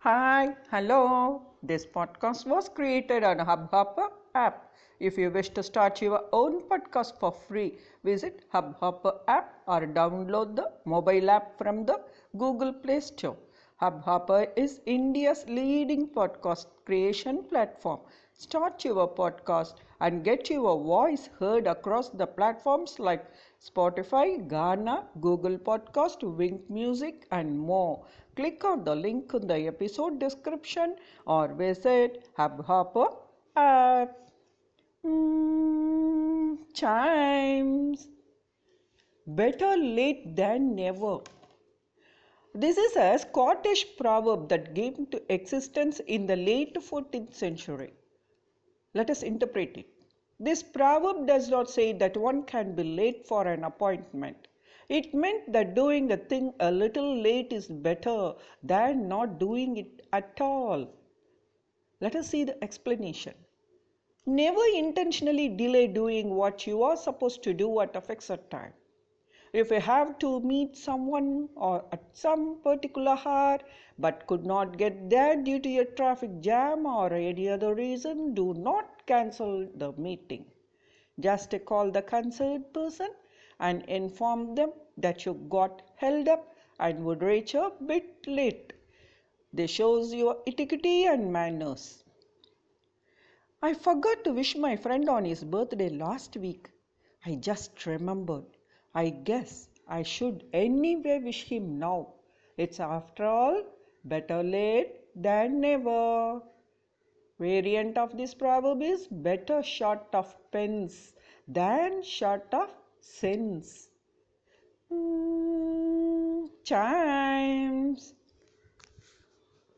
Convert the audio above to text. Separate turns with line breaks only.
Hi, hello. This podcast was created on Hubhopper app. If you wish to start your own podcast for free, visit Hubhopper app or download the mobile app from the Google Play Store. Hubhopper is India's leading podcast creation platform. Start your podcast and get your voice heard across the platforms like Spotify, Gaana, Google Podcast, Wynk Music, and more. Click on the link in the episode description or visit Hubhopper app. Mm, chimes. Better late than never. This is a Scottish proverb that came to existence in the late 14th century. Let us interpret it. This proverb does not say that one can be late for an appointment. It meant that doing a thing a little late is better than not doing it at all. Let us see the explanation. Never intentionally delay doing what you are supposed to do at a fixed time. If you have to meet someone or at some particular hour but could not get there due to a traffic jam or any other reason, do not cancel the meeting. Just call the concerned person and inform them that you got held up and would reach a bit late. This shows your etiquette and manners. I forgot to wish my friend on his birthday last week. I just remembered. I guess I should anyway wish him now. It's after all better late than never. Variant of this proverb is better short of pence than short of sins. Mm, chimes.